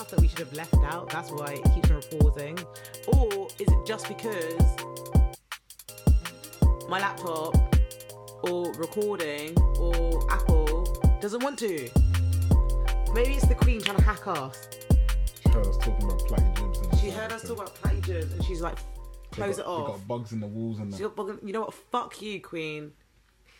stuff that we should have left out. That's why it keeps on pausing. Or is it just because my laptop or recording or Apple doesn't want to? Maybe it's the Queen trying to hack us. She heard us talking about jibs. And She heard us talk about plagiarism and she's like, close it got- They off. got bugs in the walls and that. You know what? Fuck you, Queen.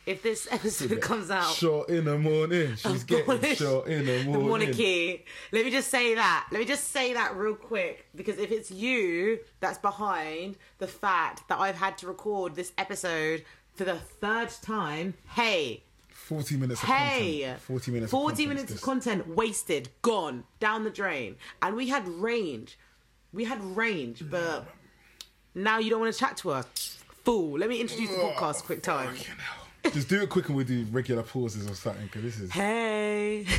If this episode comes out, Short in the morning. She's getting short in the the morning. monarchy. Let me just say that. Let me just say that real quick because if it's you that's behind the fact that I've had to record this episode for the third time, hey, 40 minutes of hey, content. 40 minutes 40 of minutes of content wasted, gone down the drain, and we had range. We had range, but now you don't want to chat to us. Fool. Let me introduce the podcast. Quick time. Just do it quick and we'll do regular pauses or something because this is. Hey.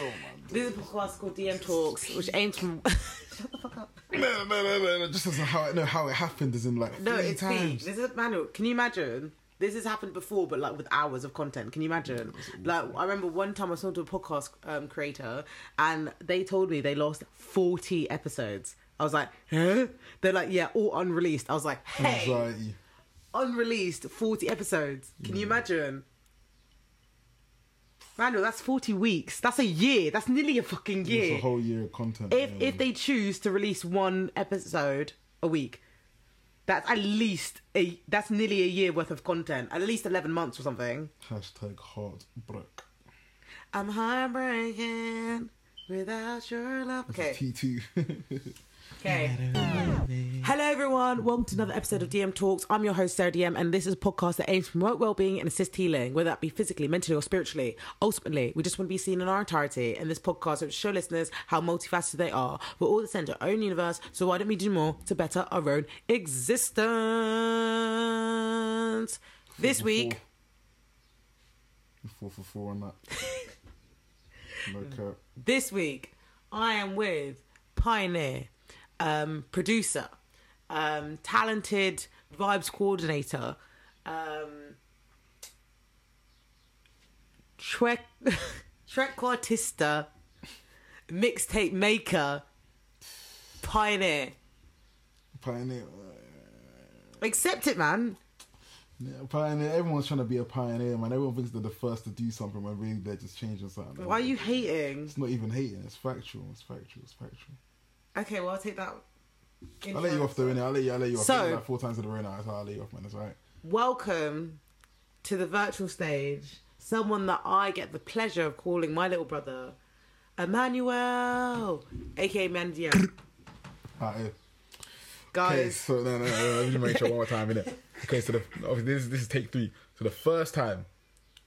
Oh This is a podcast called DM Talks, which aims from. Shut the fuck up. No, no, no, no, no. Just as how I know how it happened is in like No, it's me. times. This is manual. Can you imagine? This has happened before, but like with hours of content. Can you imagine? Like I remember one time I was talking to a podcast um, creator, and they told me they lost forty episodes. I was like, huh? They're like, yeah, all unreleased. I was like, hey, Anxiety. Unreleased forty episodes. Can you mm. imagine? Manuel, that's forty weeks. That's a year. That's nearly a fucking It's year. a whole year of content. if yeah. if they choose to release one episode a week, that's at least a that's nearly a year worth of content. At least eleven months or something. Hashtag heartbreak. I'm heartbreaking without your love. Okay. T2. Okay. Hello, everyone. Welcome to another episode of DM Talks. I'm your host, Sarah DM, and this is a podcast that aims to promote well-being and assist healing, whether that be physically, mentally, or spiritually. Ultimately, we just want to be seen in our entirety, and this podcast will show listeners how multifaceted they are. We're all the center of our own universe, so why don't we do more to better our own existence? This week, four for four on that. No cap. this week, I am with Pioneer, um, producer, um, talented vibes coordinator, um, Trek, Trek artista, mixtape maker, Pioneer. Pioneer. Accept it, man. Yeah, pioneer. Everyone's trying to be a pioneer, man. Everyone thinks they're the first to do something when really they're just changing something. Why are you hating? It's not even hating. It's factual. It's factual. It's factual. Okay, well, I'll take that. I'll let you off though, innit? I'll let you. I'll let you off. So- it like four times in a row now. That's how I'll let you off, man. That's right. Welcome to the virtual stage. Someone that I get the pleasure of calling my little brother, Emmanuel, aka Mandiel. Alright. yeah. Okay, Guys, so no, no, no, let me just make sure one more time, innit? Okay, so the obviously this is this is take three. So the first time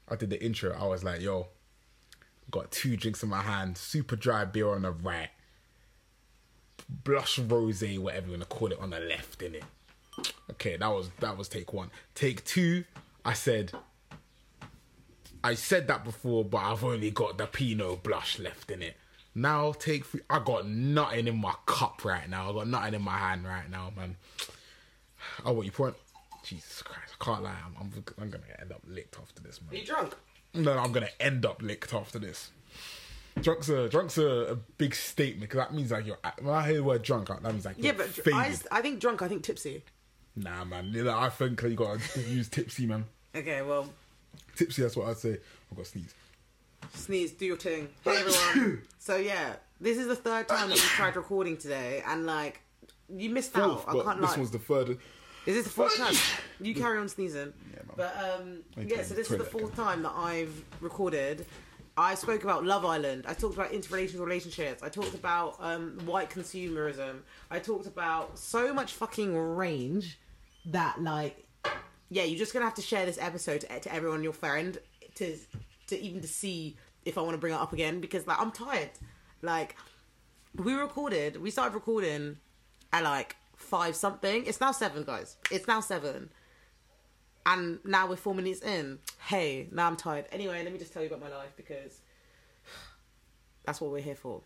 I did the intro, I was like, "Yo, got two drinks in my hand, super dry beer on the right, blush rose, whatever you wanna call it, on the left, innit? Okay, that was that was take one. Take two, I said, I said that before, but I've only got the Pinot blush left in it. Now take three. I got nothing in my cup right now. I got nothing in my hand right now, man. Oh, what you point? Jesus Christ, I can't lie. I'm, I'm, I'm gonna end up licked after this, are man. you drunk? No, no, I'm gonna end up licked after this. Drunk's a drunk's a, a big statement because that means like you're. When I hear the word drunk, that means like you're Yeah, but faded. I, I think drunk, I think tipsy. Nah, man. I think you gotta use tipsy, man. Okay, well, Tipsy, that's what I'd say. I've got to sneeze. sneeze, do your thing. Hey, everyone. so, yeah, this is the third time that we tried recording today, and like, you missed Fourth, out. I can't this lie. one's the third. Is this the fourth time? You carry on sneezing. Yeah, but um, Okay, yeah, so this is the fourth time that I've recorded. I spoke about Love Island. I talked about interrelational relationships. I talked about um, white consumerism. I talked about so much fucking range that, like, yeah, you're just gonna have to share this episode to, to everyone, your friend, to to even to see if I want to bring it up again because, like, I'm tired. Like, we recorded. We started recording at like five something. It's now seven, guys. It's now seven. And now we're four minutes in. Hey, now I'm tired. Anyway, let me just tell you about my life because that's what we're here for.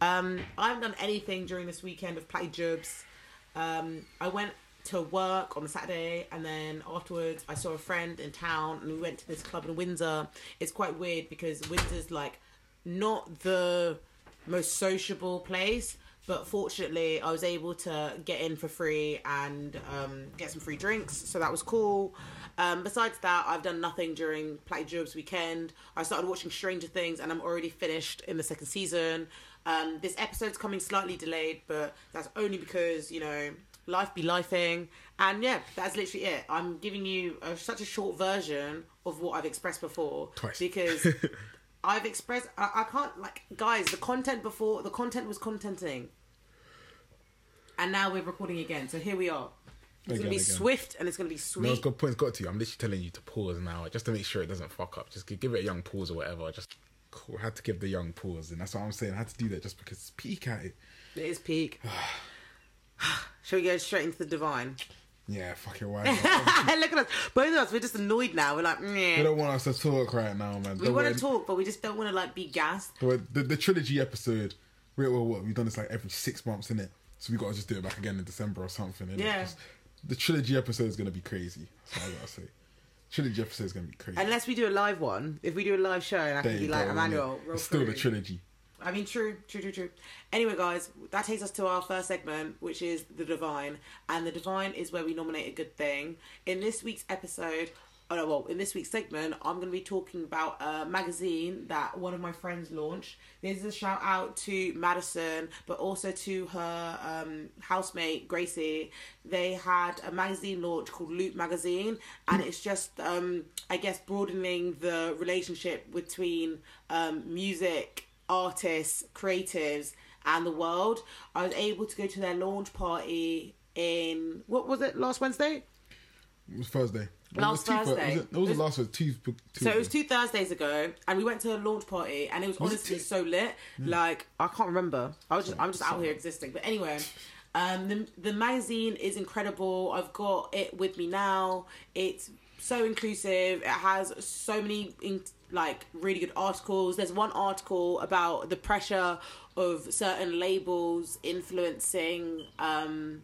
Um, I haven't done anything during this weekend of play jobs. Um, I went to work on the Saturday and then afterwards I saw a friend in town and we went to this club in Windsor. It's quite weird because Windsor's like not the most sociable place. But fortunately, I was able to get in for free and um, get some free drinks, so that was cool. Um, besides that, I've done nothing during Platty Joobs weekend. I started watching Stranger Things, and I'm already finished in the second season. Um, this episode's coming slightly delayed, but that's only because you know life be lifing. And yeah, that's literally it. I'm giving you a, such a short version of what I've expressed before Twice. because I've expressed. I, I can't like guys. The content before the content was contenting, and now we're recording again. So here we are. It's Again, gonna be again. swift and it's gonna be No, sweet. it's got points got to you. I'm literally telling you to pause now, just to make sure it doesn't fuck up. Just give it a young pause or whatever. I just cool. I had to give the young pause, and that's what I'm saying. I had to do that just because peak at it. It is peak. Shall we go straight into the divine? Yeah, fucking why not? Look at us. Both of us, we're just annoyed now. We're like, they Meh. don't want us to talk right now, man. we want to talk, but we just don't want to like be gassed. The, the, the trilogy episode, we well, what we've done this like every six months, in it. So we got to just do it back again in December or something. innit? Yeah. The trilogy episode is gonna be crazy. That's all I gotta say. Trilogy episode is gonna be crazy. Unless we do a live one. If we do a live show, and I There can be like, go, Emmanuel, innit? It's still the trilogy. I mean, true, true, true, true. Anyway, guys, that takes us to our first segment, which is the divine, and the divine is where we nominate a good thing. In this week's episode, oh no, well, in this week's segment, I'm going to be talking about a magazine that one of my friends launched. This is a shout out to Madison, but also to her um, housemate Gracie. They had a magazine launch called Loop Magazine, and it's just, um, I guess, broadening the relationship between um, music artists, creatives, and the world. I was able to go to their launch party in what was it last Wednesday? It was Thursday. Last it was two, Thursday. Was it, it was the last one. Two, two, So it was two Thursdays ago, and we went to a launch party, and it was, Was honestly so lit. Like I can't remember. I was just I'm just out here existing. But anyway, um, the the magazine is incredible. I've got it with me now. It's so inclusive. It has so many in, like really good articles. There's one article about the pressure of certain labels influencing. Um,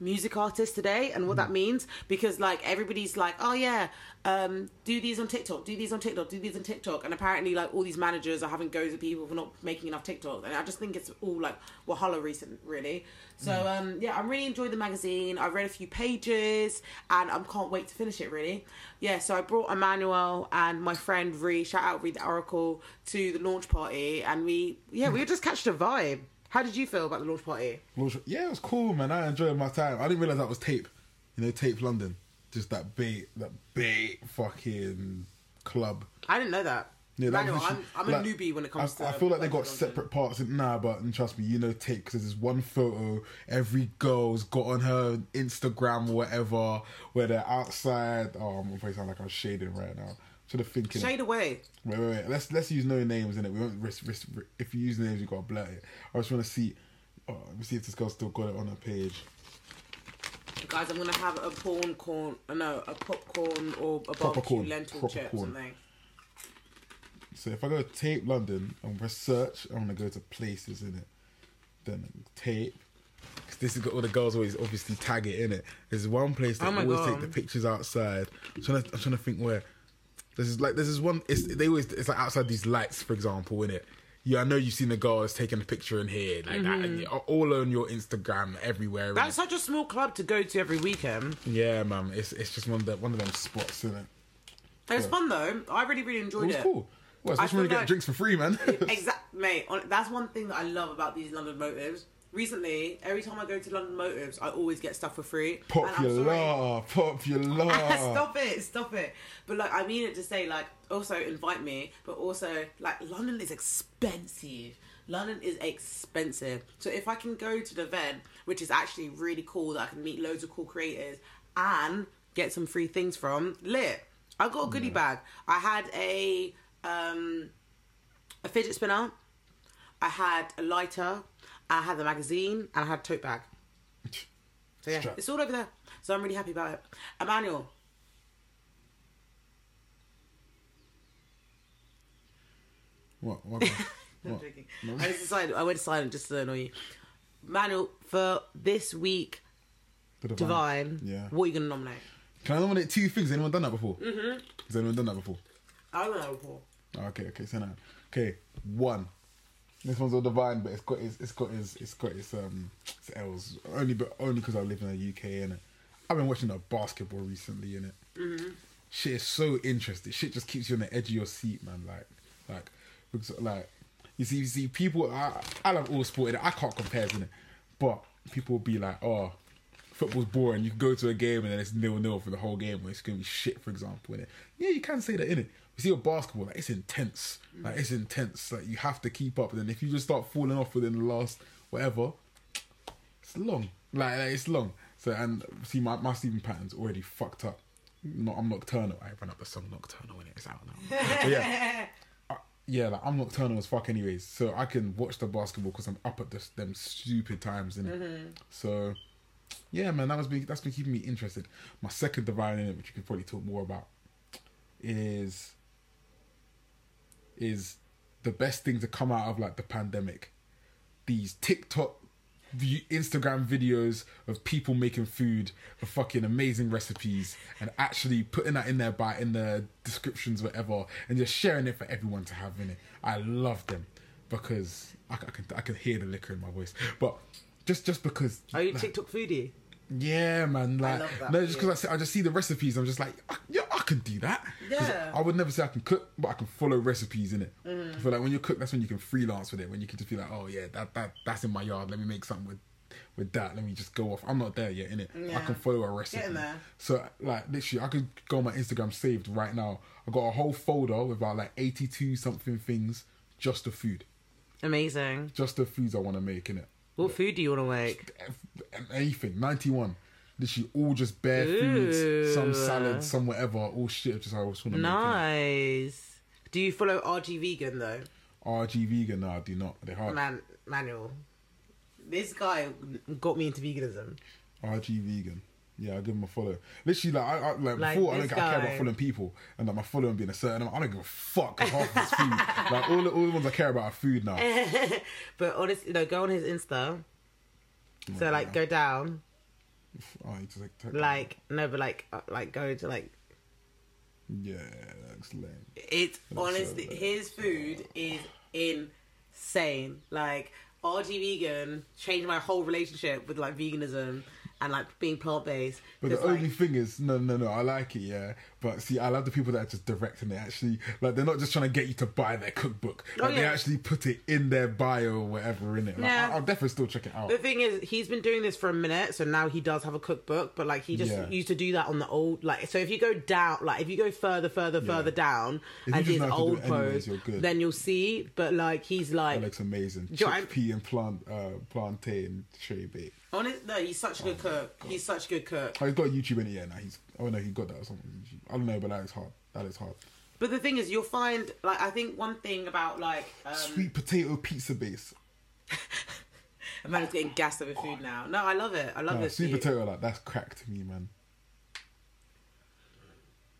music artists today and what that means because like everybody's like oh yeah um do these on tiktok do these on tiktok do these on tiktok. And apparently like all these managers are having goes at people for not making enough tiktok. And i just think it's all like wahala recent really. So um yeah i'm really enjoyed the magazine. I read a few pages and i can't wait to finish it really. Yeah so i brought emmanuel and my friend Ree, shout out Ree the oracle to the launch party. And we yeah we just catched a vibe how did you feel about the launch party Well, Yeah, it was cool, man. I enjoyed my time. I didn't realize that was tape. You know, tape London. Just that bait, that bait fucking club. I didn't know that. Yeah, that was I'm, I'm a newbie when it comes I, to. I feel like they got London. separate parts. And, nah, but and trust me, you know, tape because there's one photo every girl's got on her Instagram or whatever where they're outside. Oh, I'm gonna sound like I'm shading right now. Should have thinking. Shade away. Wait, wait, wait. Let's let's use no names in it. We won't risk, risk, If you use names, you gotta blur it. I just want to see. Oh, let me see if this girl still got it on her page. Guys, I'm gonna have a prawn corn, uh, no, a popcorn or a barbecue corn, lentil chip corn. something. So if I go to tape London, I'm gonna search. I'm gonna go to places in it. Then Tape. Cause this is got all the girls always obviously tag it in it. There's one place that Oh always God. take the pictures outside. I'm trying to, I'm trying to think where. This is like this is one. It's they always it's like outside these lights, for example, in it. Yeah, I know you've seen the girls taking a picture in here like that, Mm-hmm. yeah, all on your Instagram, everywhere. That's innit? such a small club to go to every weekend. yeah, man. It's it's just one of the one of them spots, isn't it. It was Yeah. fun though. I really, really enjoyed It was it. Was cool. Well, I especially when you get like- drinks for free, man. exactly, mate. That's one thing that I love about these London motives. Recently, every time I go to London motives, I always get stuff for free. And I'm sorry- Popular, popular. stop it, stop it. But like, I mean it to say like, also invite me, but also like, London is expensive. London is expensive. So if I can go to the event, which is actually really cool, that I can meet loads of cool creators and get some free things from, lit. I got a goodie bag. I had a um a fidget spinner. I had a lighter. I had the magazine, and I had a tote bag. So yeah, Strap. it's all over there. So I'm really happy about it. Emmanuel, What? What? I'm what? joking. I just decided I went silent just to annoy you. Manuel, for this week, The Divine, Yeah. what are you gonna nominate? Can I nominate two things? Anyone done that before? Mm-hmm. Has anyone done that before? I don't know. Paul. Oh, okay, okay, so now. Okay, one. This one's all divine, but it's got its it's got its it's got its um its L's only but only because I live in the UK and I've been watching the basketball recently in it. Mm-hmm. Shit is so interesting. Shit just keeps you on the edge of your seat, man. Like like because like you see you see people. I I love all sport. innit? I can't compare in it, but people will be like, oh. Football's boring. You can go to a game and then it's nil nil for the whole game, or it's gonna be shit, for example. In it, yeah, you can say that in it. You see, with basketball, like it's intense. Like it's intense. Like you have to keep up. And then if you just start falling off within the last whatever, it's long. Like, like, it's long. So and see, my my sleeping pattern's already fucked up. No, I'm nocturnal. I run up the song nocturnal when it's out now. But yeah, uh, yeah, like I'm nocturnal as fuck, anyways. So I can watch the basketball because I'm up at this, them stupid times, in it. So yeah, man, that was been that's been keeping me interested. My second divine in it, which you could probably talk more about, is is the best thing to come out of like the pandemic. These TikTok, view, Instagram videos of people making food, of fucking amazing recipes, and actually putting that in there by in the descriptions, whatever, and just sharing it for everyone to have in it. I love them because I, I can I can hear the liquor in my voice, but just just because. Are you like, TikTok foodie? yeah, man. Like, love that no, just for because I, see- I just see the recipes, I'm just like, "Ah, yeah, can do that. Yeah. I would never say I can cook, but I can follow recipes in it. Mm-hmm. I feel like when you cook, that's when you can freelance with it. When you can just be like, oh yeah, that that that's in my yard. Let me make something with with that. Let me just go off. I'm not there yet in it. I can follow a recipe. So like literally, I could go on my Instagram saved right now. I got a whole folder with about like 82 something things just of food, Amazing. just the foods I want to make in it. What food do you want to make? anything. Ninety one. Literally all just bare foods, some Ooh. salads, some whatever, all shit. Just I was want to. Nice. Do you follow RG Vegan though? RG vegan? No, I do not. They hard. Man, manual. This guy got me into veganism. RG vegan. Yeah, I give him a follow. Literally, like, I, I like, Like, before, I don't this I care about following people and like my following being a certain. amount. I don't give a fuck. half of his food. like all the, all the ones I care about are food now. But honestly, no, go on his Insta. Oh, so like, go down. Oh, just like, take- Like no, but like, uh, like go to like. yeah, that's lame. It's That's honestly so his food is insane. Like RG Vegan changed my whole relationship with like veganism and like being plant based. But the only thing is, no, no, no, I like it, yeah. But see, I love the people that are just direct and they actually, like, they're not just trying to get you to buy their cookbook. Oh, Like, they actually put it in their bio or whatever in it. Like, Yeah. I, will definitely still check it out. The thing is, he's been doing this for a minute, so now he does have a cookbook. But like, he just Yeah. used to do that on the old. Like, so if you go down, like if you go further, further, further down, If and his know how to do old it anyways, post, then you'll see. But like, he's like, That looks amazing. Do you know Chickpea and plant, uh, plantain cherry bake. Honest, no, he's such a good cook. He's such a good cook. Oh, he's got YouTube in it, yeah. Now he's. Oh no, he got that or something. I don't know, but that is hard. That is hard. But the thing is, you'll find like I think one thing about like um, Sweet potato pizza base. a man is getting gassed over food now. No, I love it. I love Nah, this. sweet shit. potato, like that's crack to me, man.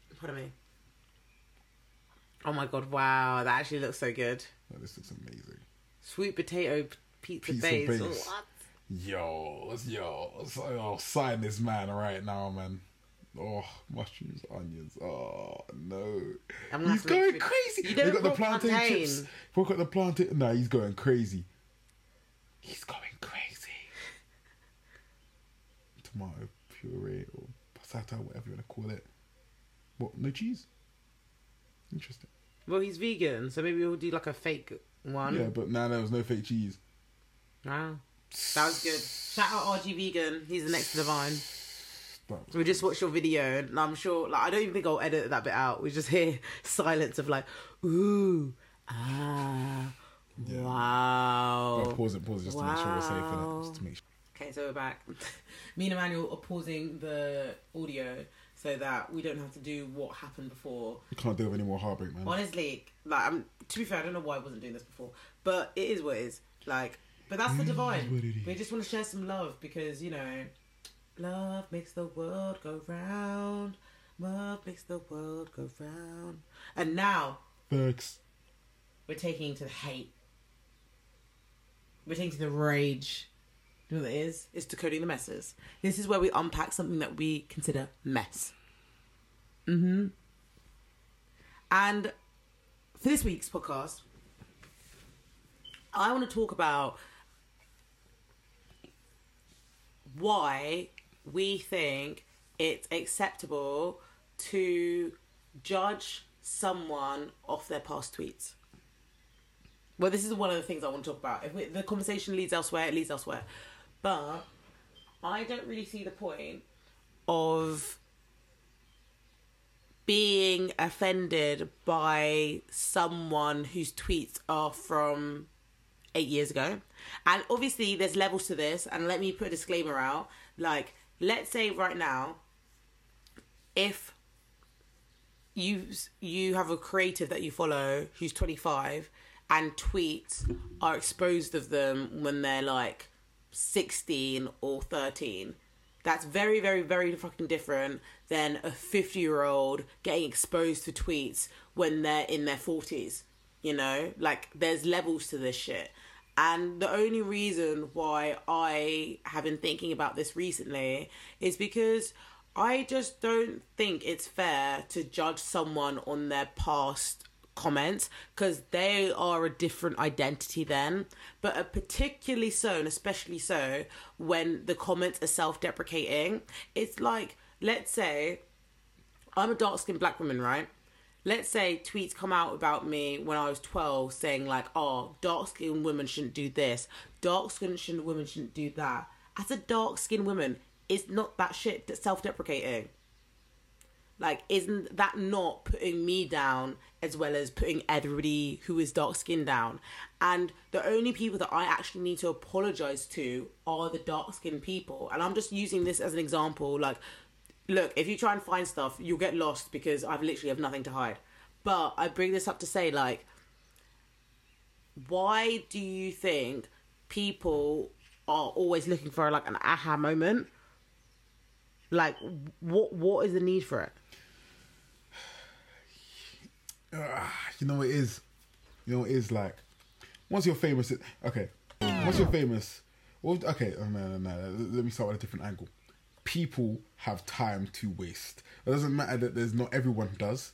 What Pardon me. Oh my god! Wow, that actually looks so good. This looks amazing. Sweet potato pizza, Pizza base. base. Yo, yo, so, I'll sign this man right now, man. Oh, mushrooms, onions. Oh no, I'm he's have to make going food. crazy. You don't got the plantain, plantain. chips. We've got the plantain. No, he's going crazy. He's going crazy. Tomato puree or passata, whatever you want to call it. What? No cheese? Interesting. Well, he's vegan, so maybe we'll do like a fake one. Yeah, but now there was no fake cheese. Wow. That was good. Shout out RG Vegan. He's the next divine. We just watched your video, and I'm sure. Like, I don't even think I'll edit that bit out. We just hear silence of like, ooh, ah, Yeah. wow. But pause it, pause it, just to make sure we're safe in it. Just to make sure. Okay, so we're back. Me and Emmanuel are pausing the audio so that we don't have to do what happened before. We can't deal with any more heartbreak, man. Honestly, like, I'm, to be fair, I don't know why I wasn't doing this before, but it is what it is. Like, but that's the divine. it. We just want to share some love because you know, love makes the world go round. Love makes the world go round. And now Thanks. we're taking to the hate. We're taking to the rage. You know what that is? It's decoding the messes. This is where we unpack something that we consider mess. Mm-hmm. And for this week's podcast, I want to talk about why we think it's acceptable to judge someone off their past tweets. Well, this is one of the things I want to talk about. If we, the conversation leads elsewhere, it leads elsewhere. But I don't really see the point of being offended by someone whose tweets are from eight years ago. And obviously, there's levels to this. And let me put a disclaimer out. Like, let's say right now, if you you have a creative that you follow who's 25 and tweets are exposed of them when they're like 16 or 13 that's very very very fucking different than a 50 year old getting exposed to tweets when they're in their 40s you know like there's levels to this shit and the only reason why i have been thinking about this recently is because i just don't think it's fair to judge someone on their past comments because they are a different identity then. But particularly so and especially so when the comments are self-deprecating. It's like let's say i'm a dark-skinned black woman right let's say tweets come out about me when i was 12 saying like oh dark-skinned women shouldn't do this dark-skinned women shouldn't do that as a dark-skinned woman it's not that shit that's self-deprecating like, isn't that not putting me down as well as putting everybody who is dark skinned down? And the only people that I actually need to apologize to are the dark skinned people. And I'm just using this as an example. Like, look, if you try and find stuff, you'll get lost because I've literally have nothing to hide. But I bring this up to say, like, why do you think people are always looking for like an aha moment? Like, what what is the need for it? uh, you know it is you know it is like once you're famous okay once you're famous well okay oh, no, no no let me start with a different angle people have time to waste. It doesn't matter that there's not everyone does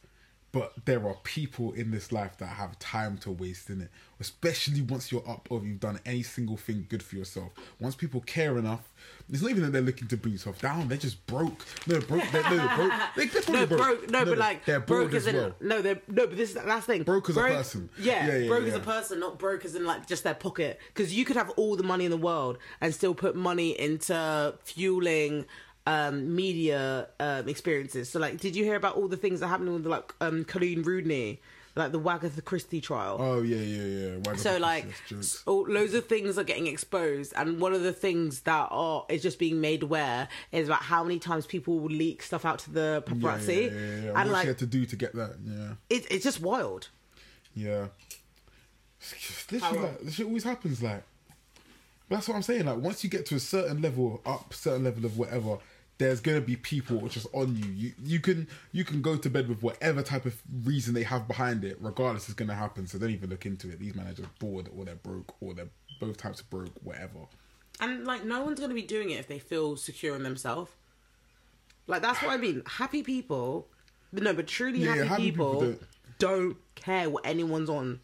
but there are people in this life that have time to waste in it especially once you're up or you've done any single thing good for yourself. Once people care enough it's not even that they're looking to bring yourself down they're just broke. No broke they're, no, they're broke. They're, no, broke. broke. no, no, but like they're broke as in, well. no they're no but this that's the thing. Broke as broke, a person. yeah, yeah, yeah broke yeah. as a person not broke as in like just their pocket. Because you could have all the money in the world and still put money into fueling um, media um, experiences. So, like, did you hear about all the things that happened with like um, Coleen Rooney, like the Wagatha Christie trial? Oh yeah, yeah, yeah. Wagatha so like, so, loads of things are getting exposed, and one of the things that are is just being made aware is about how many times people will leak stuff out to the paparazzi, yeah, yeah, yeah, and what like, she had to do to get that. Yeah, it, it's just wild. Yeah, this shit, like, this shit always happens. Like, that's what I'm saying. Like, once you get to a certain level, up certain level of whatever there's gonna be people just on you. You you can you can go to bed with whatever type of reason they have behind it, regardless is gonna happen. So don't even look into it. These men are just bored or they're broke or they're both types of broke, whatever. And like no one's gonna be doing it if they feel secure in themselves. Like that's what I mean. Happy people no, but truly yeah, happy, happy, people, people don't... don't... care what anyone's on.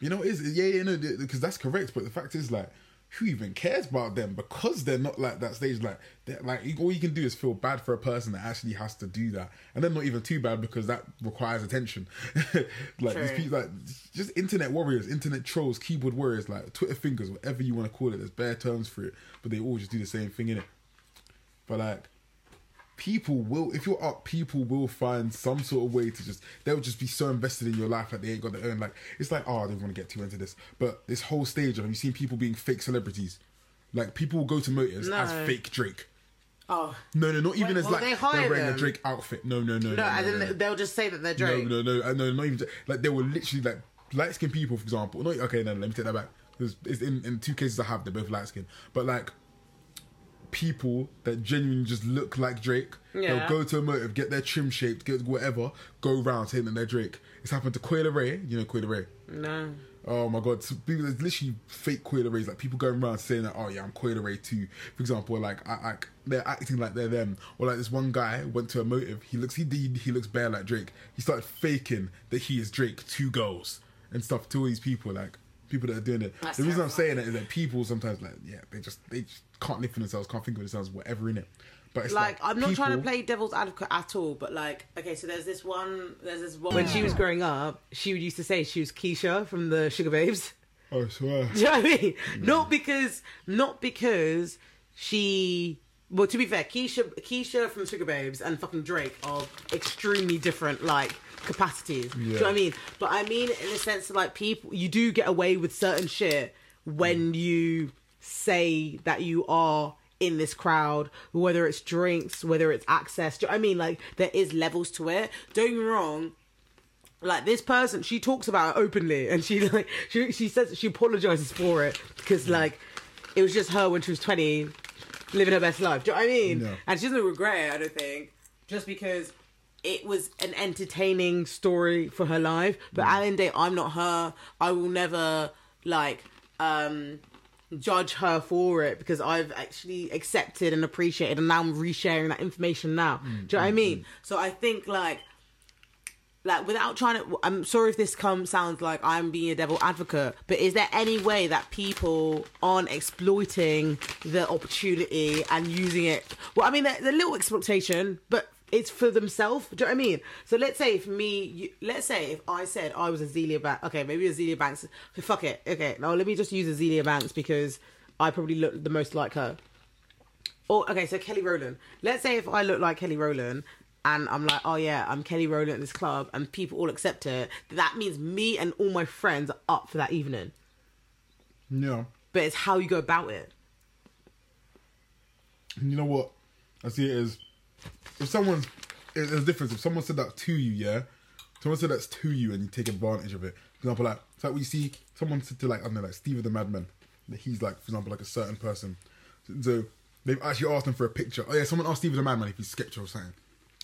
You know, is yeah, yeah, no, because that's correct. But the fact is, like, who even cares about them? Because they're not like that stage like like all you can do is feel bad for a person that actually has to do that. And then not even too bad because that requires attention. Like True. these people like just internet warriors internet trolls keyboard warriors like twitter fingers whatever you want to call it there's bare terms for it but they all just do the same thing in it but like people will if you're up people will find some sort of way to just they'll just be so invested in your life that they ain't got their own like it's like oh i don't want to get too into this but this whole stage of have you seen people being fake celebrities like people will go to motives no. as fake drake Oh no, no, not even Wait, as well, like they are wearing them. a Drake outfit. No, no, no, no. No, and no, no. they'll just say that they're Drake. No, no, no, no, not even like they were literally like light skinned people, for example. No, okay, no, let me take that back. Because in in two cases I have, they're both light skinned, but like people that genuinely just look like Drake. Yeah. They'll go to a motive, get their trim shaped, get whatever, go around saying that they're Drake. It's happened to Coi Ray. You know Coi Ray? No. Oh my god, so people, there's literally fake Coi Rays. like people going around saying that, oh yeah, I'm Coi Ray too. For example, like, I, like they're acting like they're them. Or like this one guy went to a motive, he looks, he, he, he looks bare like Drake. He started faking that he is Drake two girls and stuff to all these people, like, People that are doing it. That's the reason I'm saying it is that people sometimes like yeah they just they just can't live for themselves, can't think of themselves, whatever in it. But it's like like, I'm not trying to play devil's advocate at all, but like okay, so there's this one, there's this one. When she was growing up, she would used to say she was Keisha from the Sugababes. Oh, I swear. Do you know what I mean? Not because, not because she. Well, to be fair, Keisha, Keisha from Sugababes and fucking Drake are extremely different, like capacities. Do you know what I mean? But I mean, in the sense of like people, you do get away with certain shit when mm. you say that you are in this crowd, whether it's drinks, whether it's access. Do you know what I mean? Like there is levels to it. Don't get me wrong like this person she talks about it openly and she like she, she says she apologizes for it because like it was just her when she was 20 living her best life do you know what i mean No. and she doesn't regret it i don't think just because it was an entertaining story for her life. But the of the day i'm not her. I will never like um judge her for it because I've actually accepted and appreciated and now I'm resharing that information now. Mm, Do you know what I mm, mean? Mm. So I think like like without trying to i'm sorry if this comes sounds like i'm being a devil advocate but is there any way that people aren't exploiting the opportunity and using it? Well i mean there's a little exploitation but it's for themselves do you know what i mean so let's say if me you, let's say if i said i was Azealia Banks okay maybe Azealia Banks fuck it okay now let me just use Azealia Banks because i probably look the most like her or okay, so Kelly Rowland. Let's say if I look like Kelly Rowland and I'm like, oh yeah, I'm Kelly Rowland at this club, and people all accept it. That means me and all my friends are up for that evening. Yeah. But it's how you go about it. And you know what? I see it as if someone's there's a difference. If someone said that to you, yeah, someone said that's to you and you take advantage of it. For example, like it's like you see someone said to like I don't know, like Steve the Madman, that he's like, for example, like a certain person. So they've actually asked him for a picture. Oh yeah, someone asked Steve the Madman if he's Skepta or something.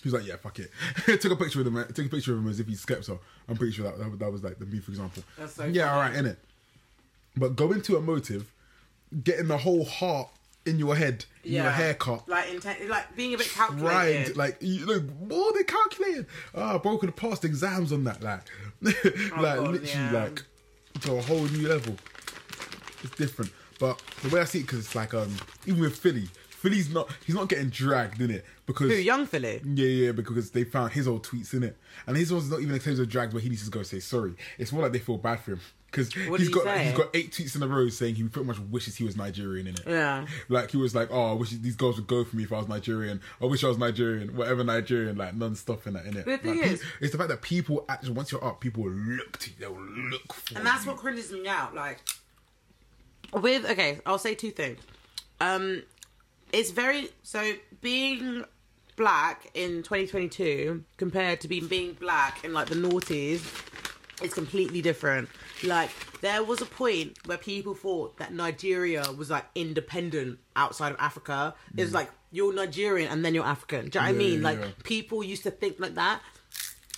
He's like, yeah, fuck it. took a picture of him. Eh, took a picture of him as if he's Skepta. I'm pretty sure that that, that was like the me, for example. That's so yeah, funny. all right, in it. But go into a motive, getting the whole heart in your head, in your haircut, Like intent, like being a bit tried, calculated. like you know, more than calculated. Ah, broken past exams on that, like, like Oh, God, literally, yeah. like to a whole new level. It's different, but the way I see it, because it's like, um, even with Filly, Filly's not, he's not getting dragged in it because Who, Yung Filly? yeah, yeah, because they found his old tweets in it, and his one's is not even a case of dragged where he needs to go say sorry. It's more like they feel bad for him because he's he got he's got eight tweets in a row saying he pretty much wishes he was Nigerian in it. Yeah. Like he was like, oh, I wish these girls would go for me if I was Nigerian. I wish I was Nigerian, whatever Nigerian, like non-stop in that in it. The thing like, is- it's the fact that people actually once you're up, people will look to you. They'll look for And that's you. what cringes me out. Like, with okay, I'll say two things. Um, it's very so being black in 2022 compared to being being black in like the noughties is completely different. Like there was a point where people thought that Nigeria was like independent outside of Africa. It was like you're Nigerian and then you're African. Do you know what I mean? yeah, Like yeah. people used to think like that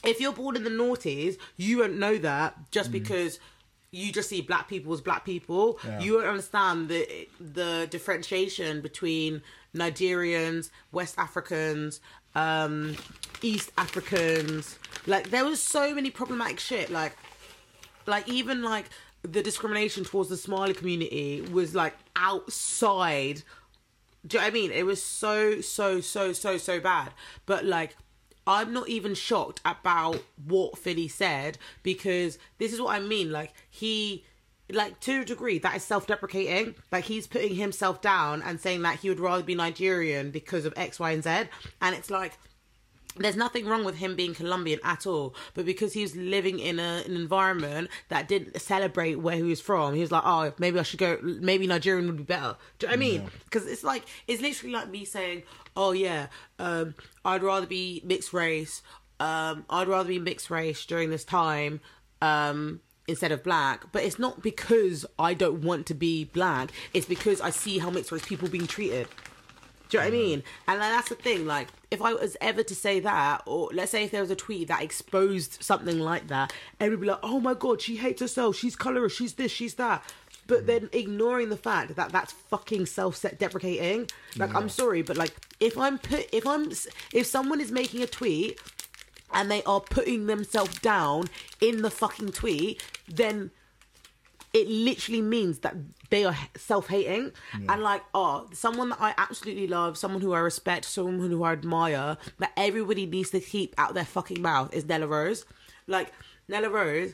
if you're born in the noughties, you won't know that just because you just see black people as black people. Yeah. You won't understand the the differentiation between Nigerians, West Africans, um, East Africans. Like there was so many problematic shit. Like like even like the discrimination towards the Somali community was like outside do you know what I mean? It was so, so, so, so, so bad. But like, I'm not even shocked about what Filly said because this is what I mean. Like, he, like, to a degree, that is self deprecating. Like, he's putting himself down and saying that he would rather be Nigerian because of X, Y, and Z. And it's like, there's nothing wrong with him being Colombian at all, but because he was living in a, an environment that didn't celebrate where he was from, he was like, "Oh, maybe I should go. Maybe Nigerian would be better." Do you know what I mean? Because it's like it's literally like me saying, "Oh yeah, um, I'd rather be mixed race. Um, I'd rather be mixed race during this time." Um, instead of black but it's not because i don't want to be black it's because i see how mixed race people being treated do you know what I mm. mean? And like, that's the thing. Like, if I was ever to say that, or let's say if there was a tweet that exposed something like that, everybody would be like, "Oh my god, she hates herself. She's colorist. She's this. She's that." But mm. then ignoring the fact that that's fucking self-deprecating. Like, I'm sorry, but like, if I'm put, if I'm, if someone is making a tweet and they are putting themselves down in the fucking tweet, then it literally means that they are self-hating. And like oh someone that i absolutely love someone who i respect someone who i admire that everybody needs to keep out their fucking mouth is nella rose. Like nella rose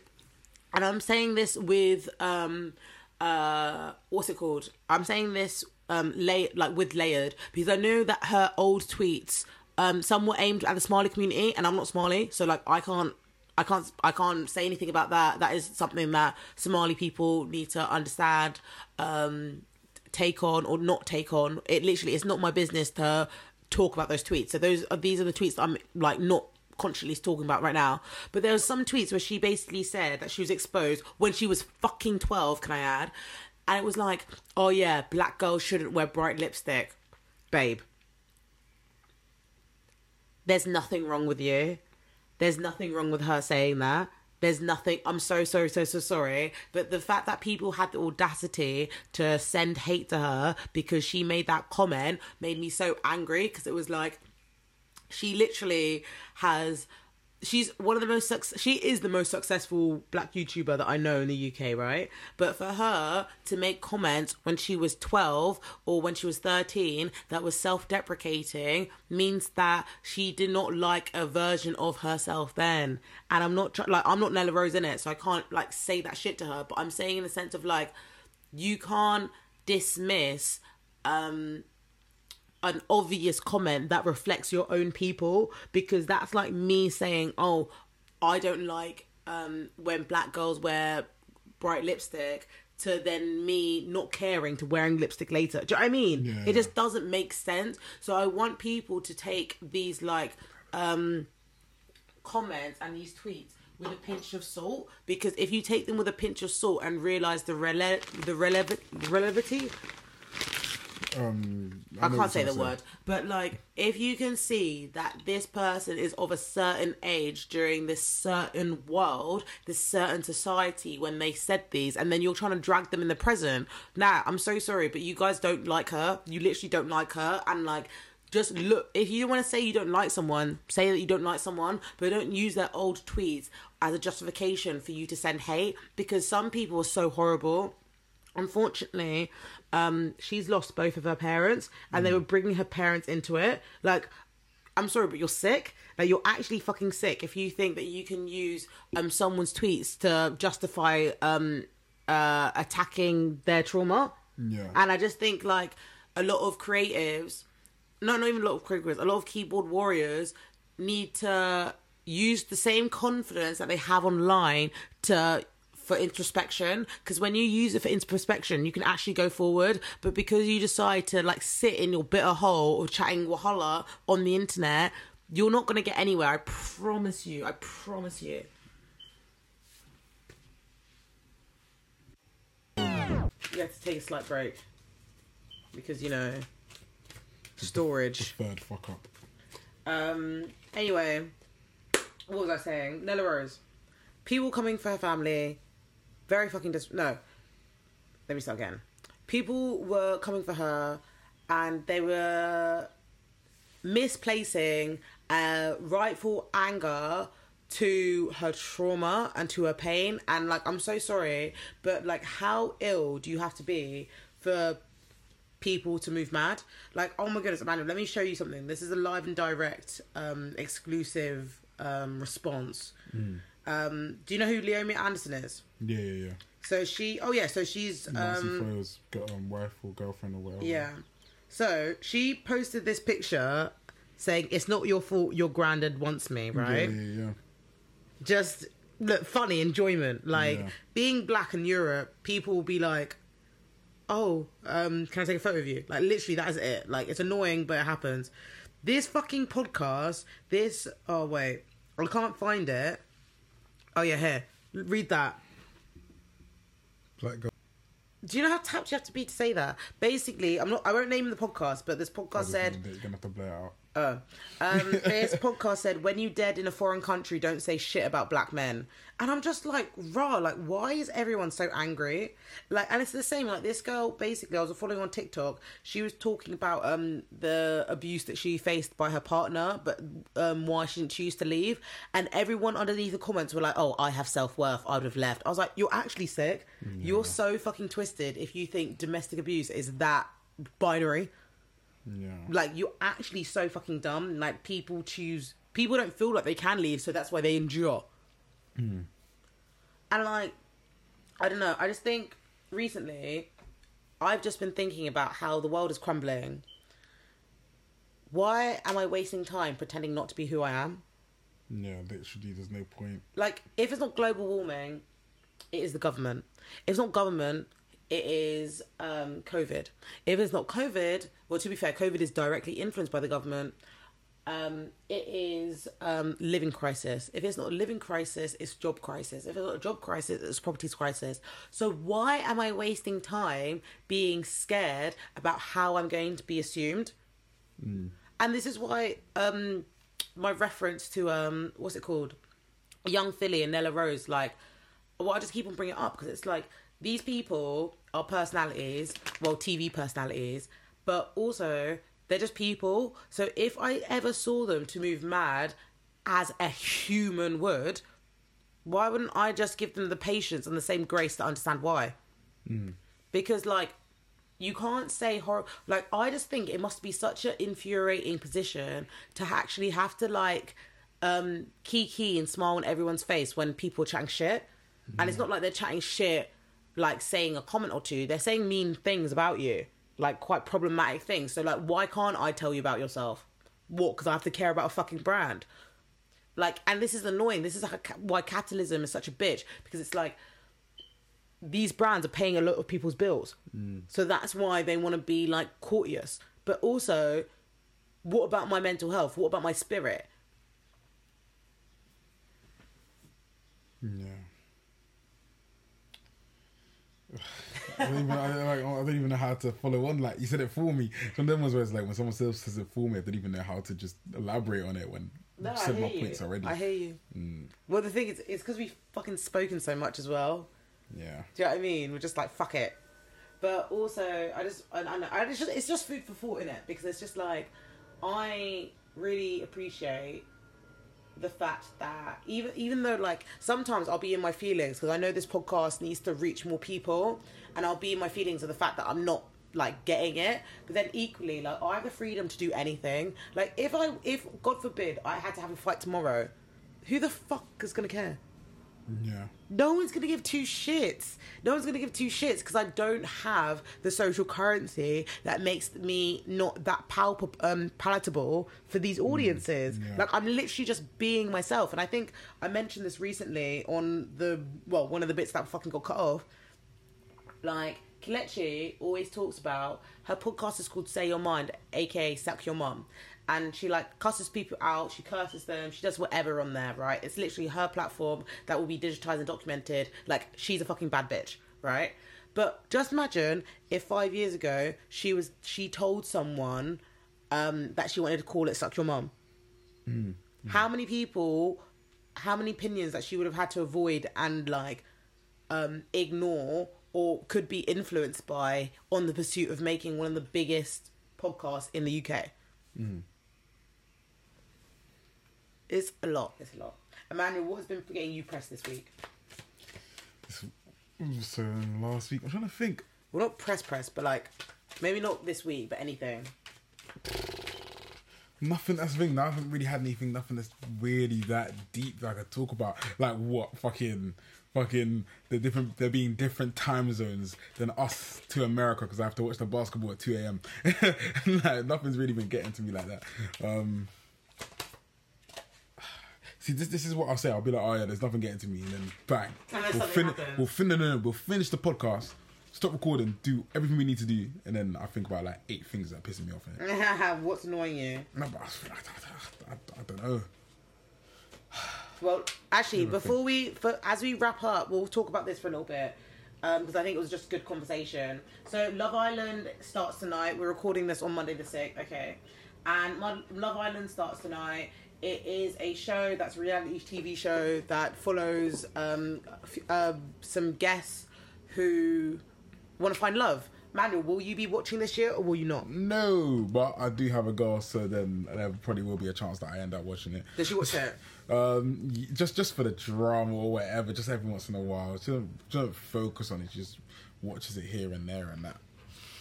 and i'm saying this with um uh what's it called? I'm saying this um lay like with layered because i know that her old tweets um some were aimed at the Somali community and i'm not Somali, so like i can't I can't I can't say anything about that. That is something that Somali people need to understand, um, take on or not take on. It literally it's not my business to talk about those tweets. So those are these are the tweets that I'm like not consciously talking about right now. But there was some tweets where she basically said that she was exposed when she was fucking twelve, can I add? And it was like, oh yeah, black girls shouldn't wear bright lipstick. Babe. There's nothing wrong with you. There's nothing wrong with her saying that. There's nothing. I'm so, so, so, so sorry. But the fact that people had the audacity to send hate to her because she made that comment made me so angry because it was like, she literally has she's one of the most suc- she is the most successful black youtuber that i know in the uk right? But for her to make comments when she was 12 or when she was 13 that was self-deprecating means that she did not like a version of herself then. And i'm not tr- like i'm not nella rose in it so i can't like say that shit to her. But i'm saying in the sense of like you can't dismiss um an obvious comment that reflects your own people because that's like me saying, "Oh, I don't like um, when black girls wear bright lipstick." To then me not caring to wearing lipstick later. Do you know what I mean? Yeah, it just doesn't make sense. So I want people to take these like um comments and these tweets with a pinch of salt because if you take them with a pinch of salt and realize the rele- the relevant relevity Um, I know can't say the word, but like if you can see that this person is of a certain age during this certain world, this certain society when they said these, and then you're trying to drag them in the present. Now, I'm so sorry, but you guys don't like her. You literally don't like her, and like just look. If you want to say you don't like someone, say that you don't like someone, but don't use their old tweets as a justification for you to send hate because some people are so horrible unfortunately um she's lost both of her parents and they were bringing her parents into it. Like i'm sorry but you're sick? Like you're actually fucking sick if you think that you can use um someone's tweets to justify um uh attacking their trauma. Yeah. and i just think like a lot of creatives no not even a lot of creatives a lot of keyboard warriors need to use the same confidence that they have online to for introspection because when you use it for introspection you can actually go forward but because you decide to like sit in your bitter hole or chatting wahala on the internet you're not going to get anywhere i promise you i promise you you have to take a slight break because you know storage Third fuck up. um. Anyway, what was I saying? Nella Rose. People coming for her family. Very fucking dis. No. Let me start again. People were coming for her, and they were misplacing uh, rightful anger to her trauma and to her pain and like i'm so sorry but like how ill do you have to be for people to move mad. Like, oh my goodness, Amanda, let me show you something. This is a live and direct, um, exclusive um, response. Um, do you know who Leomi Anderson is? Yeah, yeah, yeah. So she, oh yeah, so she's Nancy um, Fraser's got um, wife or girlfriend or whatever. yeah. So she posted this picture saying, "It's not your fault. Your granddad wants me, Yeah, right?" yeah, yeah. just look funny enjoyment like Yeah. being black in europe people will be like oh um can i take a photo of you like literally that is it like it's annoying but it happens this fucking podcast this oh wait i can't find it. Oh yeah here. Read that. Black do you know how tapped you have to be to say that? Basically i'm not i won't name the podcast but this podcast said You're gonna have to blur out. Oh. Um, this podcast said, when you dead in a foreign country, don't say shit about black men. And I'm just like, raw, like, why is everyone so angry? Like, and it's the same, like, this girl, basically, I was following on TikTok, she was talking about um the abuse that she faced by her partner, but um why she didn't choose to leave. And everyone underneath the comments were like, oh, I have self worth, I would have left. I was like, you're actually sick. You're so fucking twisted if you think domestic abuse is that binary Yeah. like you're actually so fucking dumb. Like people choose people don't feel like they can leave so that's why they endure. Mm. And like i don't know. I just think recently i've just been thinking about how the world is crumbling. Why am i wasting time pretending not to be who i am? Yeah, literally, there's no point. like if it's not global warming it is the government. If it's not government it is um covid. If it's not covid well to be fair covid is directly influenced by the government. Um it is um living crisis. If it's not a living crisis it's job crisis. If it's not a job crisis it's property crisis. So why am i wasting time being scared about how i'm going to be assumed? And this is why um my reference to um what's it called? Yung Filly and Nella Rose, like, well, I just keep on bringing it up because it's like these people are personalities, well, TV personalities, but also they're just people. So if I ever saw them to move mad as a human would, why wouldn't I just give them the patience and the same grace to understand why? Because, like, you can't say horror. Like, I just think it must be such an infuriating position to actually have to, like, um, kiki and smile on everyone's face when people are chatting shit. And it's not like they're chatting shit, like saying a comment or two. They're saying mean things about you, like quite problematic things. So, like, why can't I tell you about yourself? What? Because I have to care about a fucking brand. Like, and this is annoying. This is like a, why capitalism is such a bitch because it's like these brands are paying a lot of people's bills. Mm. So that's why they want to be like courteous. But also, what about my mental health? What about my spirit? Yeah. I don't, even, I, like, I don't even know how to follow on. Like you said it for me. Some of them was where it's like when someone else says it for me, I don't even know how to just elaborate on it when No, said my you. points already. I hear you. Mm. Well, the thing is, it's because we've fucking spoken so much as well. Yeah. Do you know what I mean? We're just like fuck it. But also, I just, I, I know, I just, it's just food for thought in it because it's just like, I really appreciate the fact that even even though like sometimes I'll be in my feelings because I know this podcast needs to reach more people, and I'll be in my feelings of the fact that I'm not like getting it. But then equally, like I have the freedom to do anything. Like if I, if God forbid, I had to have a fight tomorrow, who the fuck is gonna care? Yeah. no one's gonna give two shits. No one's gonna give two shits because I don't have the social currency that makes me not that um, palatable for these audiences. yeah. Like I'm literally just being myself, and I think I mentioned this recently on the well, one of the bits that fucking got cut off. Like Kelechi always talks about her podcast is called Say Your Mind, aka Suck Your Mum. And she like cusses people out, she curses them, she does whatever on there, right? It's literally her platform that will be digitized and documented. Like she's a fucking bad bitch, right? But just imagine if five years ago she was she told someone um, that she wanted to call it "suck your mum." How many people, how many opinions that she would have had to avoid and like um, ignore or could be influenced by on the pursuit of making one of the biggest podcasts in the UK. It's a lot. It's a lot. Emmanuel, what has been getting you pressed this week? So last week, I'm trying to think. Well, not press press, but like maybe not this week, but anything. Nothing. That's the thing. I haven't really had anything. Nothing that's really that deep that I could talk about. Like what? Fucking, fucking. The different. There being different time zones than us to America because I have to watch the basketball at two a.m. like, nothing's really been getting to me like that. Um See, this this is what I'll say. I'll be like, oh yeah, there's nothing getting to me, and then bang, And then we'll, fin- we'll fin- no, no, no, we'll finish the podcast, stop recording, do everything we need to do, and then I think about like eight things that are pissing me off. What's annoying you? No, but I, I, I, I don't know. Well, actually, before we, for, as we wrap up, we'll talk about this for a little bit um, because I think it was just a good conversation. So, Love Island starts tonight. We're recording this on Monday the sixth. Okay. and Love Island starts tonight. It is a show that's a reality TV show that follows um, uh, some guests who want to find love. Manuel, will you be watching this year or will you not? No, but I do have a girl, so then there probably will be a chance that I end up watching it. Does she watch it? Um, just just for the drama or whatever, just every once in a while. She don't, she don't focus on it. She just watches it here and there and that.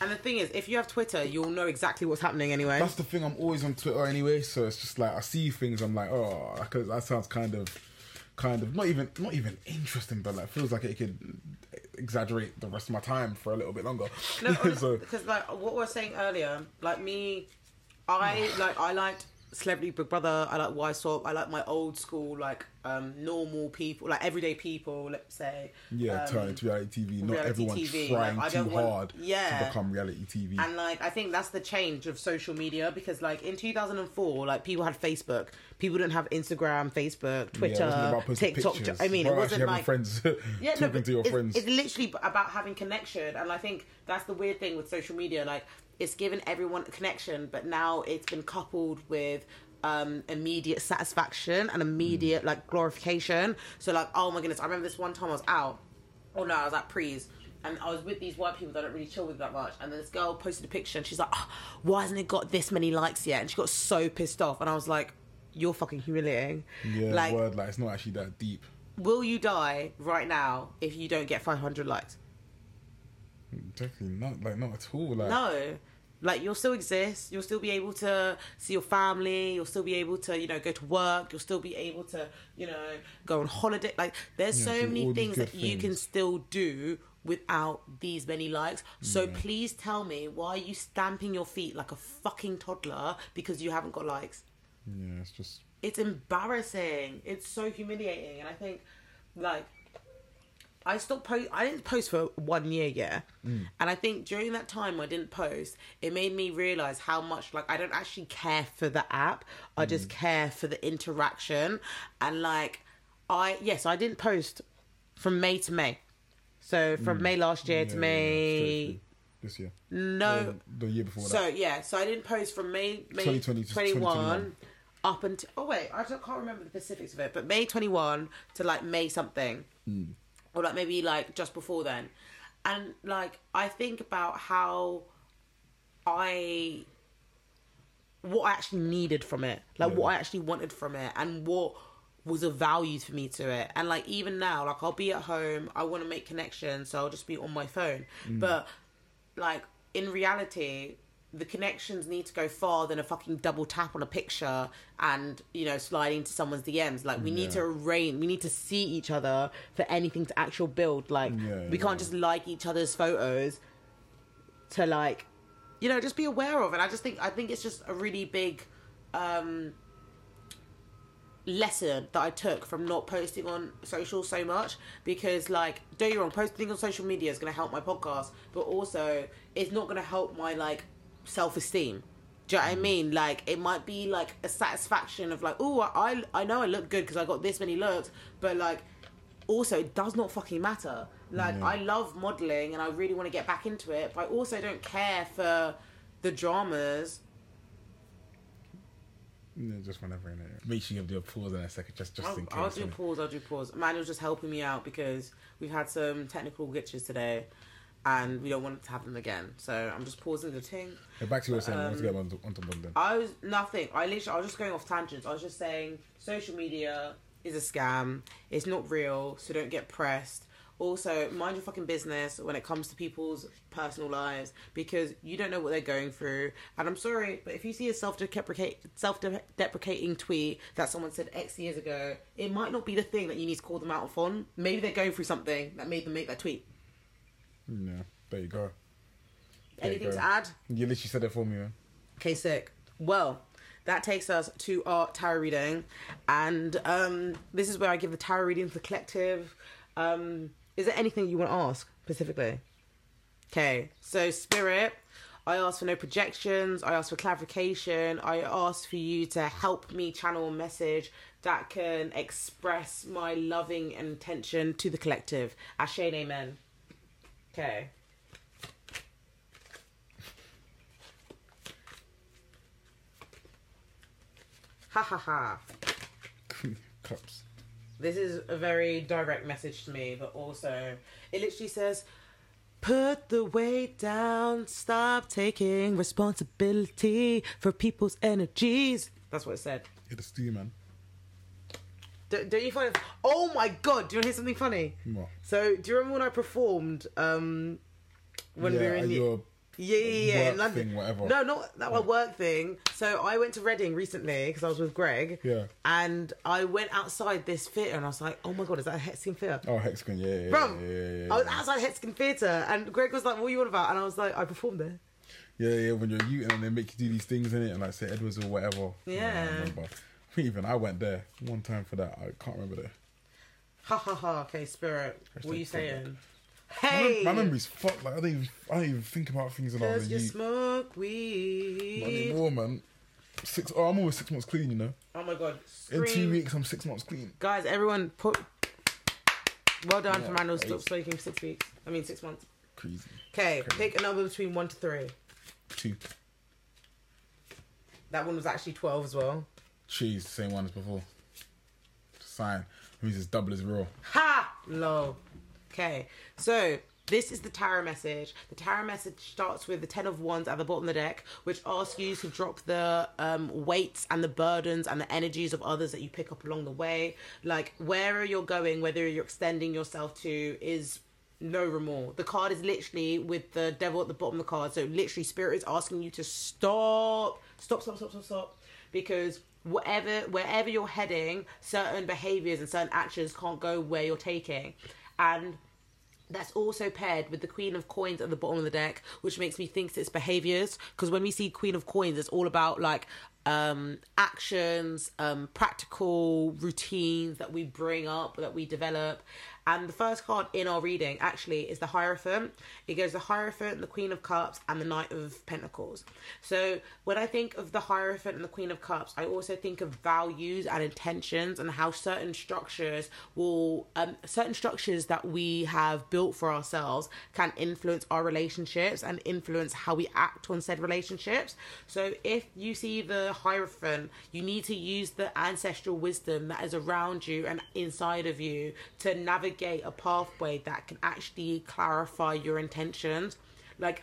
And the thing is, if you have Twitter, you'll know exactly what's happening anyway. That's the thing. I'm always on Twitter anyway, so it's just like I see things. I'm like, oh, because that sounds kind of, kind of not even not even interesting, but like feels like it could exaggerate the rest of my time for a little bit longer. No, so because like what we were saying earlier, like me, I like I liked Celebrity Big Brother. I like Wife Swap. I like my old school like um normal people, like everyday people. Let's say. yeah, um, turn into reality TV. Not reality everyone TV, trying like, too want- hard yeah. to become reality TV. And like I think that's the change of social media because like in 2004, like people had Facebook, people didn't have Instagram, Facebook, Twitter, yeah, it wasn't about posting TikTok. pictures. I mean, it wasn't having like friends yeah, talking no, to your it's, friends. It's literally about having connection, and I think that's the weird thing with social media. Like, it's given everyone a connection, but now it's been coupled with um immediate satisfaction and immediate like glorification. So, like, oh my goodness, I remember this one time I was out. Oh no, I was at Prees. And I was with these white people that I don't really chill with that much. And then this girl posted a picture and she's like, oh, why hasn't it got this many likes yet? And she got so pissed off. And I was like, you're fucking humiliating. yeah, like, word like it's not actually that deep. will you die right now if you don't get 500 likes? Definitely not like not at all. Like No. Like you'll still exist. You'll still be able to see your family. You'll still be able to, you know, go to work. You'll still be able to, you know, go on holiday. Like there's Yeah, so many things that you can still do without these many likes. So please tell me why are you stamping your feet like a fucking toddler because you haven't got likes? yeah, it's just it's embarrassing. It's so humiliating, and I think like I stopped post. I didn't post for one year, yeah, mm. and I think during that time I didn't post. It made me realize how much like I don't actually care for the app. I just mm. care for the interaction, and like I yes I didn't post from May to May. So from mm. May last year yeah, to May. through this year. no, Uh, the year before so yeah, so I didn't post from May May 2020 to 21 2021. up until oh wait, I can't remember the specifics of it, but May 21 to like May something, or like maybe like just before then, and like I think about how I what I actually needed from it, like what I actually wanted from it, and what was of value for me to it. And like even now, like I'll be at home, I want to make connections, so I'll just be on my phone. Mm. But like in reality, the connections need to go far than a fucking double tap on a picture and you know sliding to someone's DMs. Like we need to arrange, we need to see each other for anything to actual build. Like Yeah, we can't yeah. just like each other's photos to like you know just be aware of it i just think i think it's just a really big um lesson that i took from not posting on social so much because like don't me wrong posting on social media is going to help my podcast but also it's not going to help my like self-esteem do you know what I mm. mean? Like it might be like a satisfaction of like, oh, I I know I look good because I got this many looks, but like also it does not fucking matter. Like Yeah. I love modeling and I really want to get back into it, but I also don't care for the dramas. Yeah, just whenever. innit? Make sure you give the pause in a second, just just I'll, in case. I'll do pause. I'll do pause. Manuel's just helping me out because we've had some technical glitches today, and we don't want to have them again. So I'm just pausing the thing. Yeah, back to what you were saying. Um, get onto, onto London. I was nothing. I literally, I was just going off tangents. I was just saying social media is a scam. It's not real, so don't get pressed. Also, mind your fucking business when it comes to people's personal lives because you don't know what they're going through. And I'm sorry, but if you see a self-deprecate, self-deprecating tweet that someone said X years ago, it might not be the thing that you need to call them out on. Maybe they're going through something that made them make that tweet. Yeah, there you go. There you Anything go. to add? You literally said it for me, man. Okay, sick. Well, that takes us to our tarot reading, and um, this is where I give the tarot reading to the collective. Um, is there anything you want to ask specifically? Okay, so spirit, I asked for no projections. I asked for clarification. I asked for you to help me channel a message that can express my loving intention to the collective. Ashe amen. Okay. Ha ha ha. Cups. This is a very direct message to me, but also it literally says, Put the weight down, stop taking responsibility for people's energies. That's what it said. It is the stew, man. D- don't you find it? Oh my god, do you want to hear something funny? What? So, do you remember when I performed um, when we yeah, were in your Yeah, yeah, yeah, in work London. thing, whatever. No, not that my work thing. So I went to Reading recently because I was with Greg. Yeah. And I went outside this theatre and I was like, oh my god, is that a Hexagon Theatre? Oh, hexagon, yeah, yeah, Bro, yeah, yeah, yeah, I was outside Hexagon Theatre and Greg was like, what are you on about? And I was like, I performed there. Yeah, yeah, when you're youth and they make you do these things in it, and like say Edwards or whatever. Yeah. I remember. I think even I went there one time for that. I can't remember that. Ha ha ha. Okay, Spirit. what are you saying? My, Hey! mem- my memory's fucked. Like I don't even, I don't even think about things was Cause you smoke Not weed. anymore, man. Six. Oh, I'm always six months clean. You know. Oh my god. In two weeks, I'm six months clean. Guys, everyone put. Well done Yeah, for Randall. Stop smoking for six weeks. I mean, six months. Crazy. Okay, pick a number between one to three. Two. That one was actually 12 as well. Cheese, same one as before. Sign. Means it's double as real. Ha! Low. Okay, so this is the tarot message. The tarot message starts with the Ten of Wands at the bottom of the deck, which asks you to drop the um, weights and the burdens and the energies of others that you pick up along the way. Like, wherever you're going, whether you're extending yourself to, is no remorse. The card is literally with the devil at the bottom of the card. So, literally, Spirit is asking you to stop, stop, stop, stop, stop, stop. Because whatever wherever you're heading certain behaviors and certain actions can't go where you're taking. And that's also paired with the queen of coins at the bottom of the deck which makes me think it's behaviors. Because when we see queen of coins it's all about like um actions um practical routines that we bring up that we develop and the first card in our reading actually is the hierophant. It goes the hierophant the queen of cups and the knight of pentacles. So when i think of the hierophant and the queen of cups i also think of values and intentions and how certain structures will um certain structures that we have built for ourselves can influence our relationships and influence how we act on said relationships. So if you see the hierophant you need to use the ancestral wisdom that is around you and inside of you to navigate a pathway that can actually clarify your intentions. Like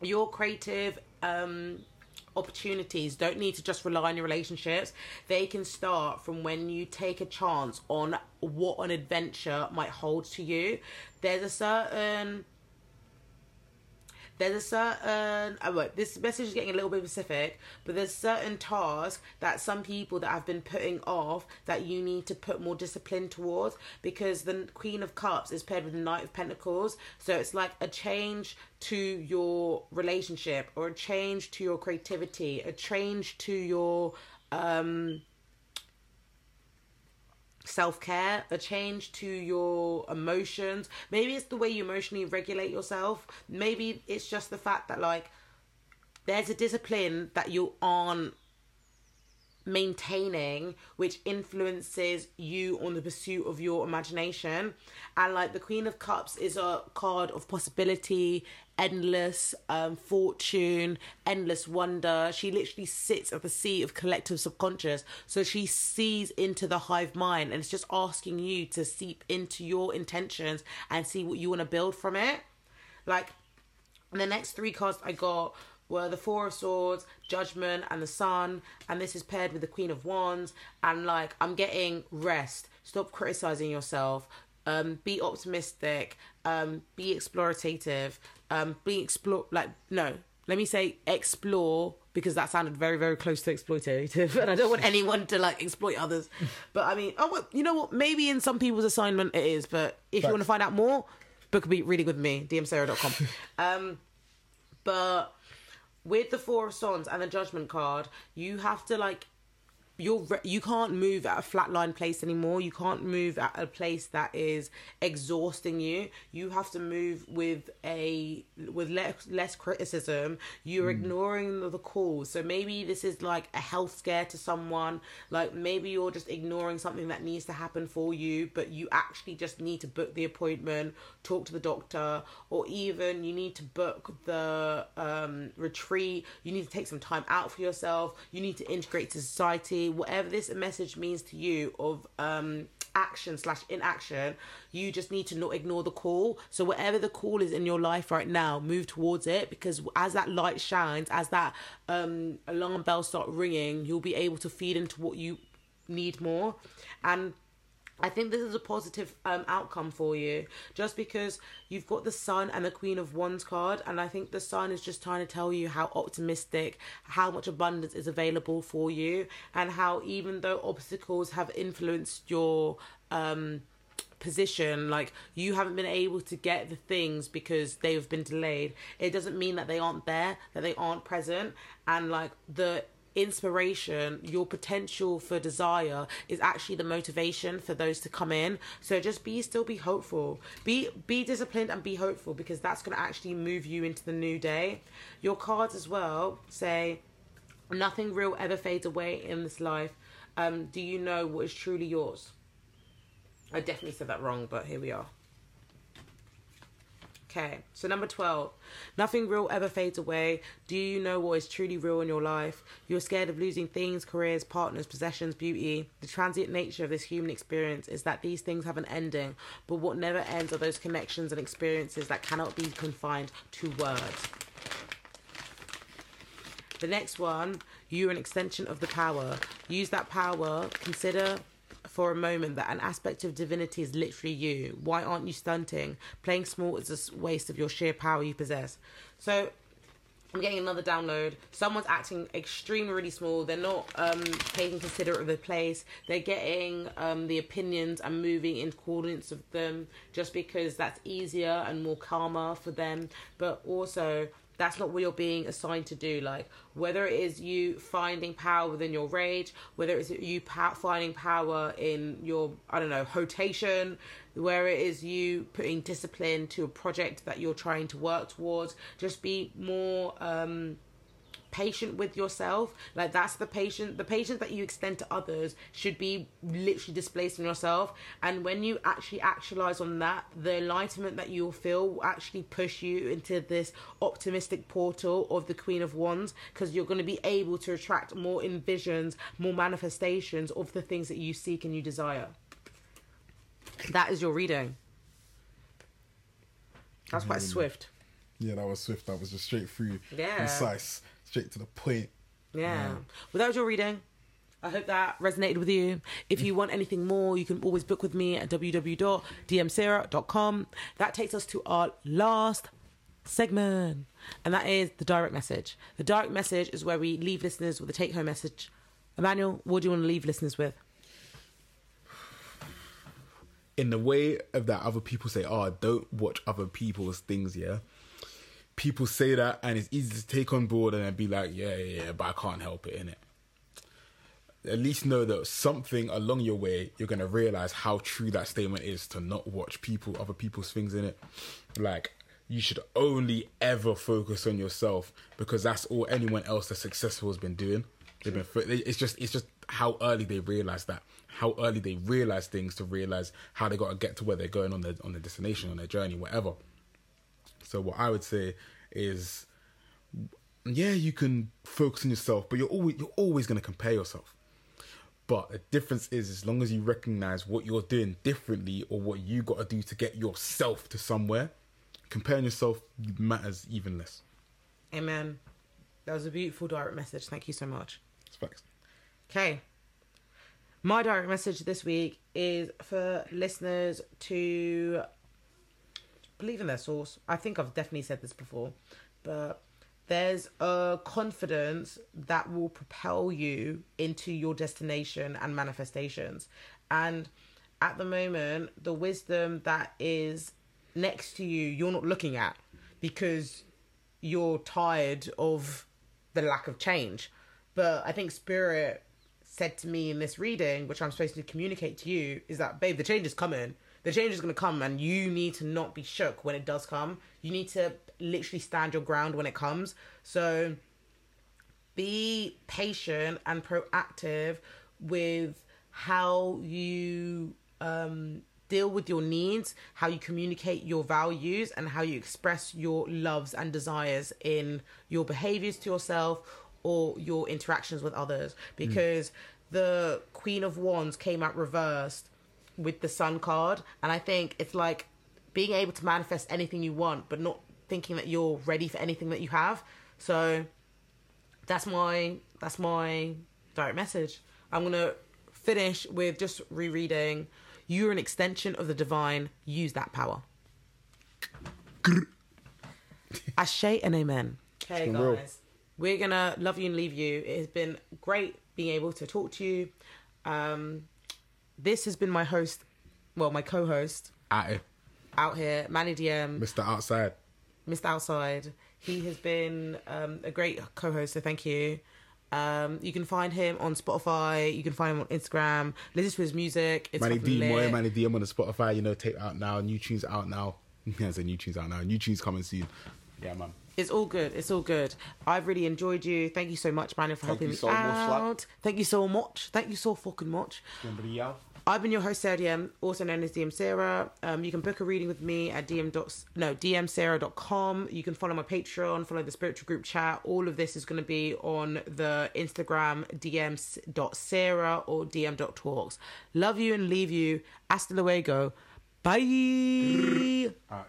your creative um opportunities don't need to just rely on your relationships. They can start from when you take a chance on what an adventure might hold to you. There's a certain there's a certain oh, wait, this message is getting a little bit specific but there's certain tasks that some people that have been putting off that you need to put more discipline towards because the queen of cups is paired with the knight of pentacles. So it's like a change to your relationship or a change to your creativity a change to your um self care, a change to your emotions. Maybe it's the way you emotionally regulate yourself. Maybe it's just the fact that, like, there's a discipline that you aren't maintaining which influences you on the pursuit of your imagination. And like the queen of cups is a card of possibility endless um fortune endless wonder. She literally sits at the seat of collective subconscious. So she sees into the hive mind and it's just asking you to seep into your intentions and see what you want to build from it. Like the next three cards I got were the Four of Swords, Judgment, and the Sun, and this is paired with the Queen of Wands. And like, I'm getting rest. Stop criticizing yourself. Um, be optimistic. Um, be explorative. Um, be explore. Like, no, let me say explore because that sounded very, very close to exploitative, and I don't want anyone to like exploit others. But I mean, oh, well, you know what? Maybe in some people's assignment it is, but if you want to find out more, book a beat reading with me, dmsarah.com. um, but with the four of swords and the judgment card you have to like you're you can't move at a flatline place anymore. You can't move at a place that is exhausting you. You have to move with a with less less criticism. You're mm. ignoring the, the calls. So maybe this is like a health scare to someone. Like maybe you're just ignoring something that needs to happen for you but you actually just need to book the appointment talk to the doctor or even you need to book the um retreat. You need to take some time out for yourself. You need to integrate to society. Whatever this message means to you of um action slash inaction you just need to not ignore the call. So whatever the call is in your life right now move towards it because as that light shines as that um alarm bells start ringing you'll be able to feed into what you need more. And I think this is a positive um, outcome for you, just because you've got the Sun and the Queen of Wands card, and I think the Sun is just trying to tell you how optimistic, how much abundance is available for you, and how even though obstacles have influenced your um, position, like you haven't been able to get the things because they've been delayed, it doesn't mean that they aren't there, that they aren't present, and like the inspiration, your potential for desire is actually the motivation for those to come in. So just be still be hopeful. Be be disciplined and be hopeful because that's gonna actually move you into the new day. Your cards as well say nothing real ever fades away in this life. Um, do you know what is truly yours? I definitely said that wrong, but here we are. Okay, so number 12. Nothing real ever fades away. Do you know what is truly real in your life? You're scared of losing things, careers, partners, possessions, beauty. The transient nature of this human experience is that these things have an ending, but what never ends are those connections and experiences that cannot be confined to words. The next one, you're an extension of the power. Use that power. Consider for a moment that an aspect of divinity is literally you. Why aren't you stunting? Playing small is a waste of your sheer power you possess. So I'm getting another download. Someone's acting extremely really small. They're not um, taking considerate of the place. They're getting um, the opinions and moving in coordinates of them just because that's easier and more calmer for them. But also that's not what you're being assigned to do. Like whether it is you finding power within your rage whether it's you finding power in your i don't know rotation where it is you putting discipline to a project that you're trying to work towards just be more um patient with yourself. Like that's the patient the patience that you extend to others should be literally displaced in yourself. And when you actually actualize on that the enlightenment that you'll feel will actually push you into this optimistic portal of the queen of wands because you're going to be able to attract more envisions more manifestations of the things that you seek and you desire. That is your reading. That's quite mm-hmm. swift. Yeah, that was swift. That was just straight through, Yeah. concise, straight to the point. Yeah. Well, that was your reading. I hope that resonated with you. If you want anything more, you can always book with me at www.dmsarah.com. That takes us to our last segment, and that is the direct message. The direct message is where we leave listeners with a take home message. Emmanuel, what do you want to leave listeners with? in the way of that other people say, "Oh, don't watch other people's things." Yeah, people say that, and it's easy to take on board and then be like, "Yeah, yeah, yeah," but I can't help it in it. At least know that something along your way, you're gonna realize how true that statement is to not watch people, other people's things in it. Like you should only ever focus on yourself because that's all anyone else that's successful has been doing. They've been. It's just. It's just how early they realize that. How early they realize things to realize how they got to get to where they're going on their on their destination, on their journey, whatever. So what I would say is, yeah, you can focus on yourself, but you're always you're always going to compare yourself. But the difference is, as long as you recognize what you're doing differently or what you got to do to get yourself to somewhere, comparing yourself matters even less. Amen. That was a beautiful direct message. Thank you so much. It's facts. Okay. My direct message this week is for listeners to believe in their source. I think I've definitely said this before, but there's a confidence that will propel you into your destination and manifestations. And at the moment, the wisdom that is next to you, you're not looking at because you're tired of the lack of change. But I think Spirit said to me in this reading, which I'm supposed to communicate to you, is that, babe, the change is coming. The change is going to come, and you need to not be shook when it does come. You need to literally stand your ground when it comes. So be patient and proactive with how you um, deal with your needs, how you communicate your values, and how you express your loves and desires in your behaviors to yourself or your interactions with others because the Queen of Wands came out reversed with the Sun card, and I think it's like being able to manifest anything you want, but not thinking that you're ready for anything that you have. So that's my that's my direct message. I'm gonna finish with just rereading. You're an extension of the divine. Use that power. Ashe and amen. Okay, been real. guys, we're gonna love you and leave you. It has been great being able to talk to you. Um, this has been my host, well, my co-host At out here, Manny DM, Mr. Outside. Mr. Outside. He has been um, a great co-host, so thank you. Um, you can find him on Spotify. You can find him on Instagram. Listen to his music. It's Manny fucking D, lit. Manny DM on the Spotify. You know, tape out now. New tunes out now. Yeah, I said new tunes out now. New tunes coming soon. Yeah, man. It's all good. It's all good. I've really enjoyed you. Thank you so much, Manny, for helping you me so much, lad. out. Thank you so much. Thank you so fucking much. I've been your host, Sarah DM, also known as DM Sarah. Um, you can book a reading with me at dm dot no dmsarah.com. You can follow my Patreon, follow the spiritual group chat. All of this is going to be on the Instagram dm.sarah or dm.talks. Love you and leave you. Hasta luego. Bye.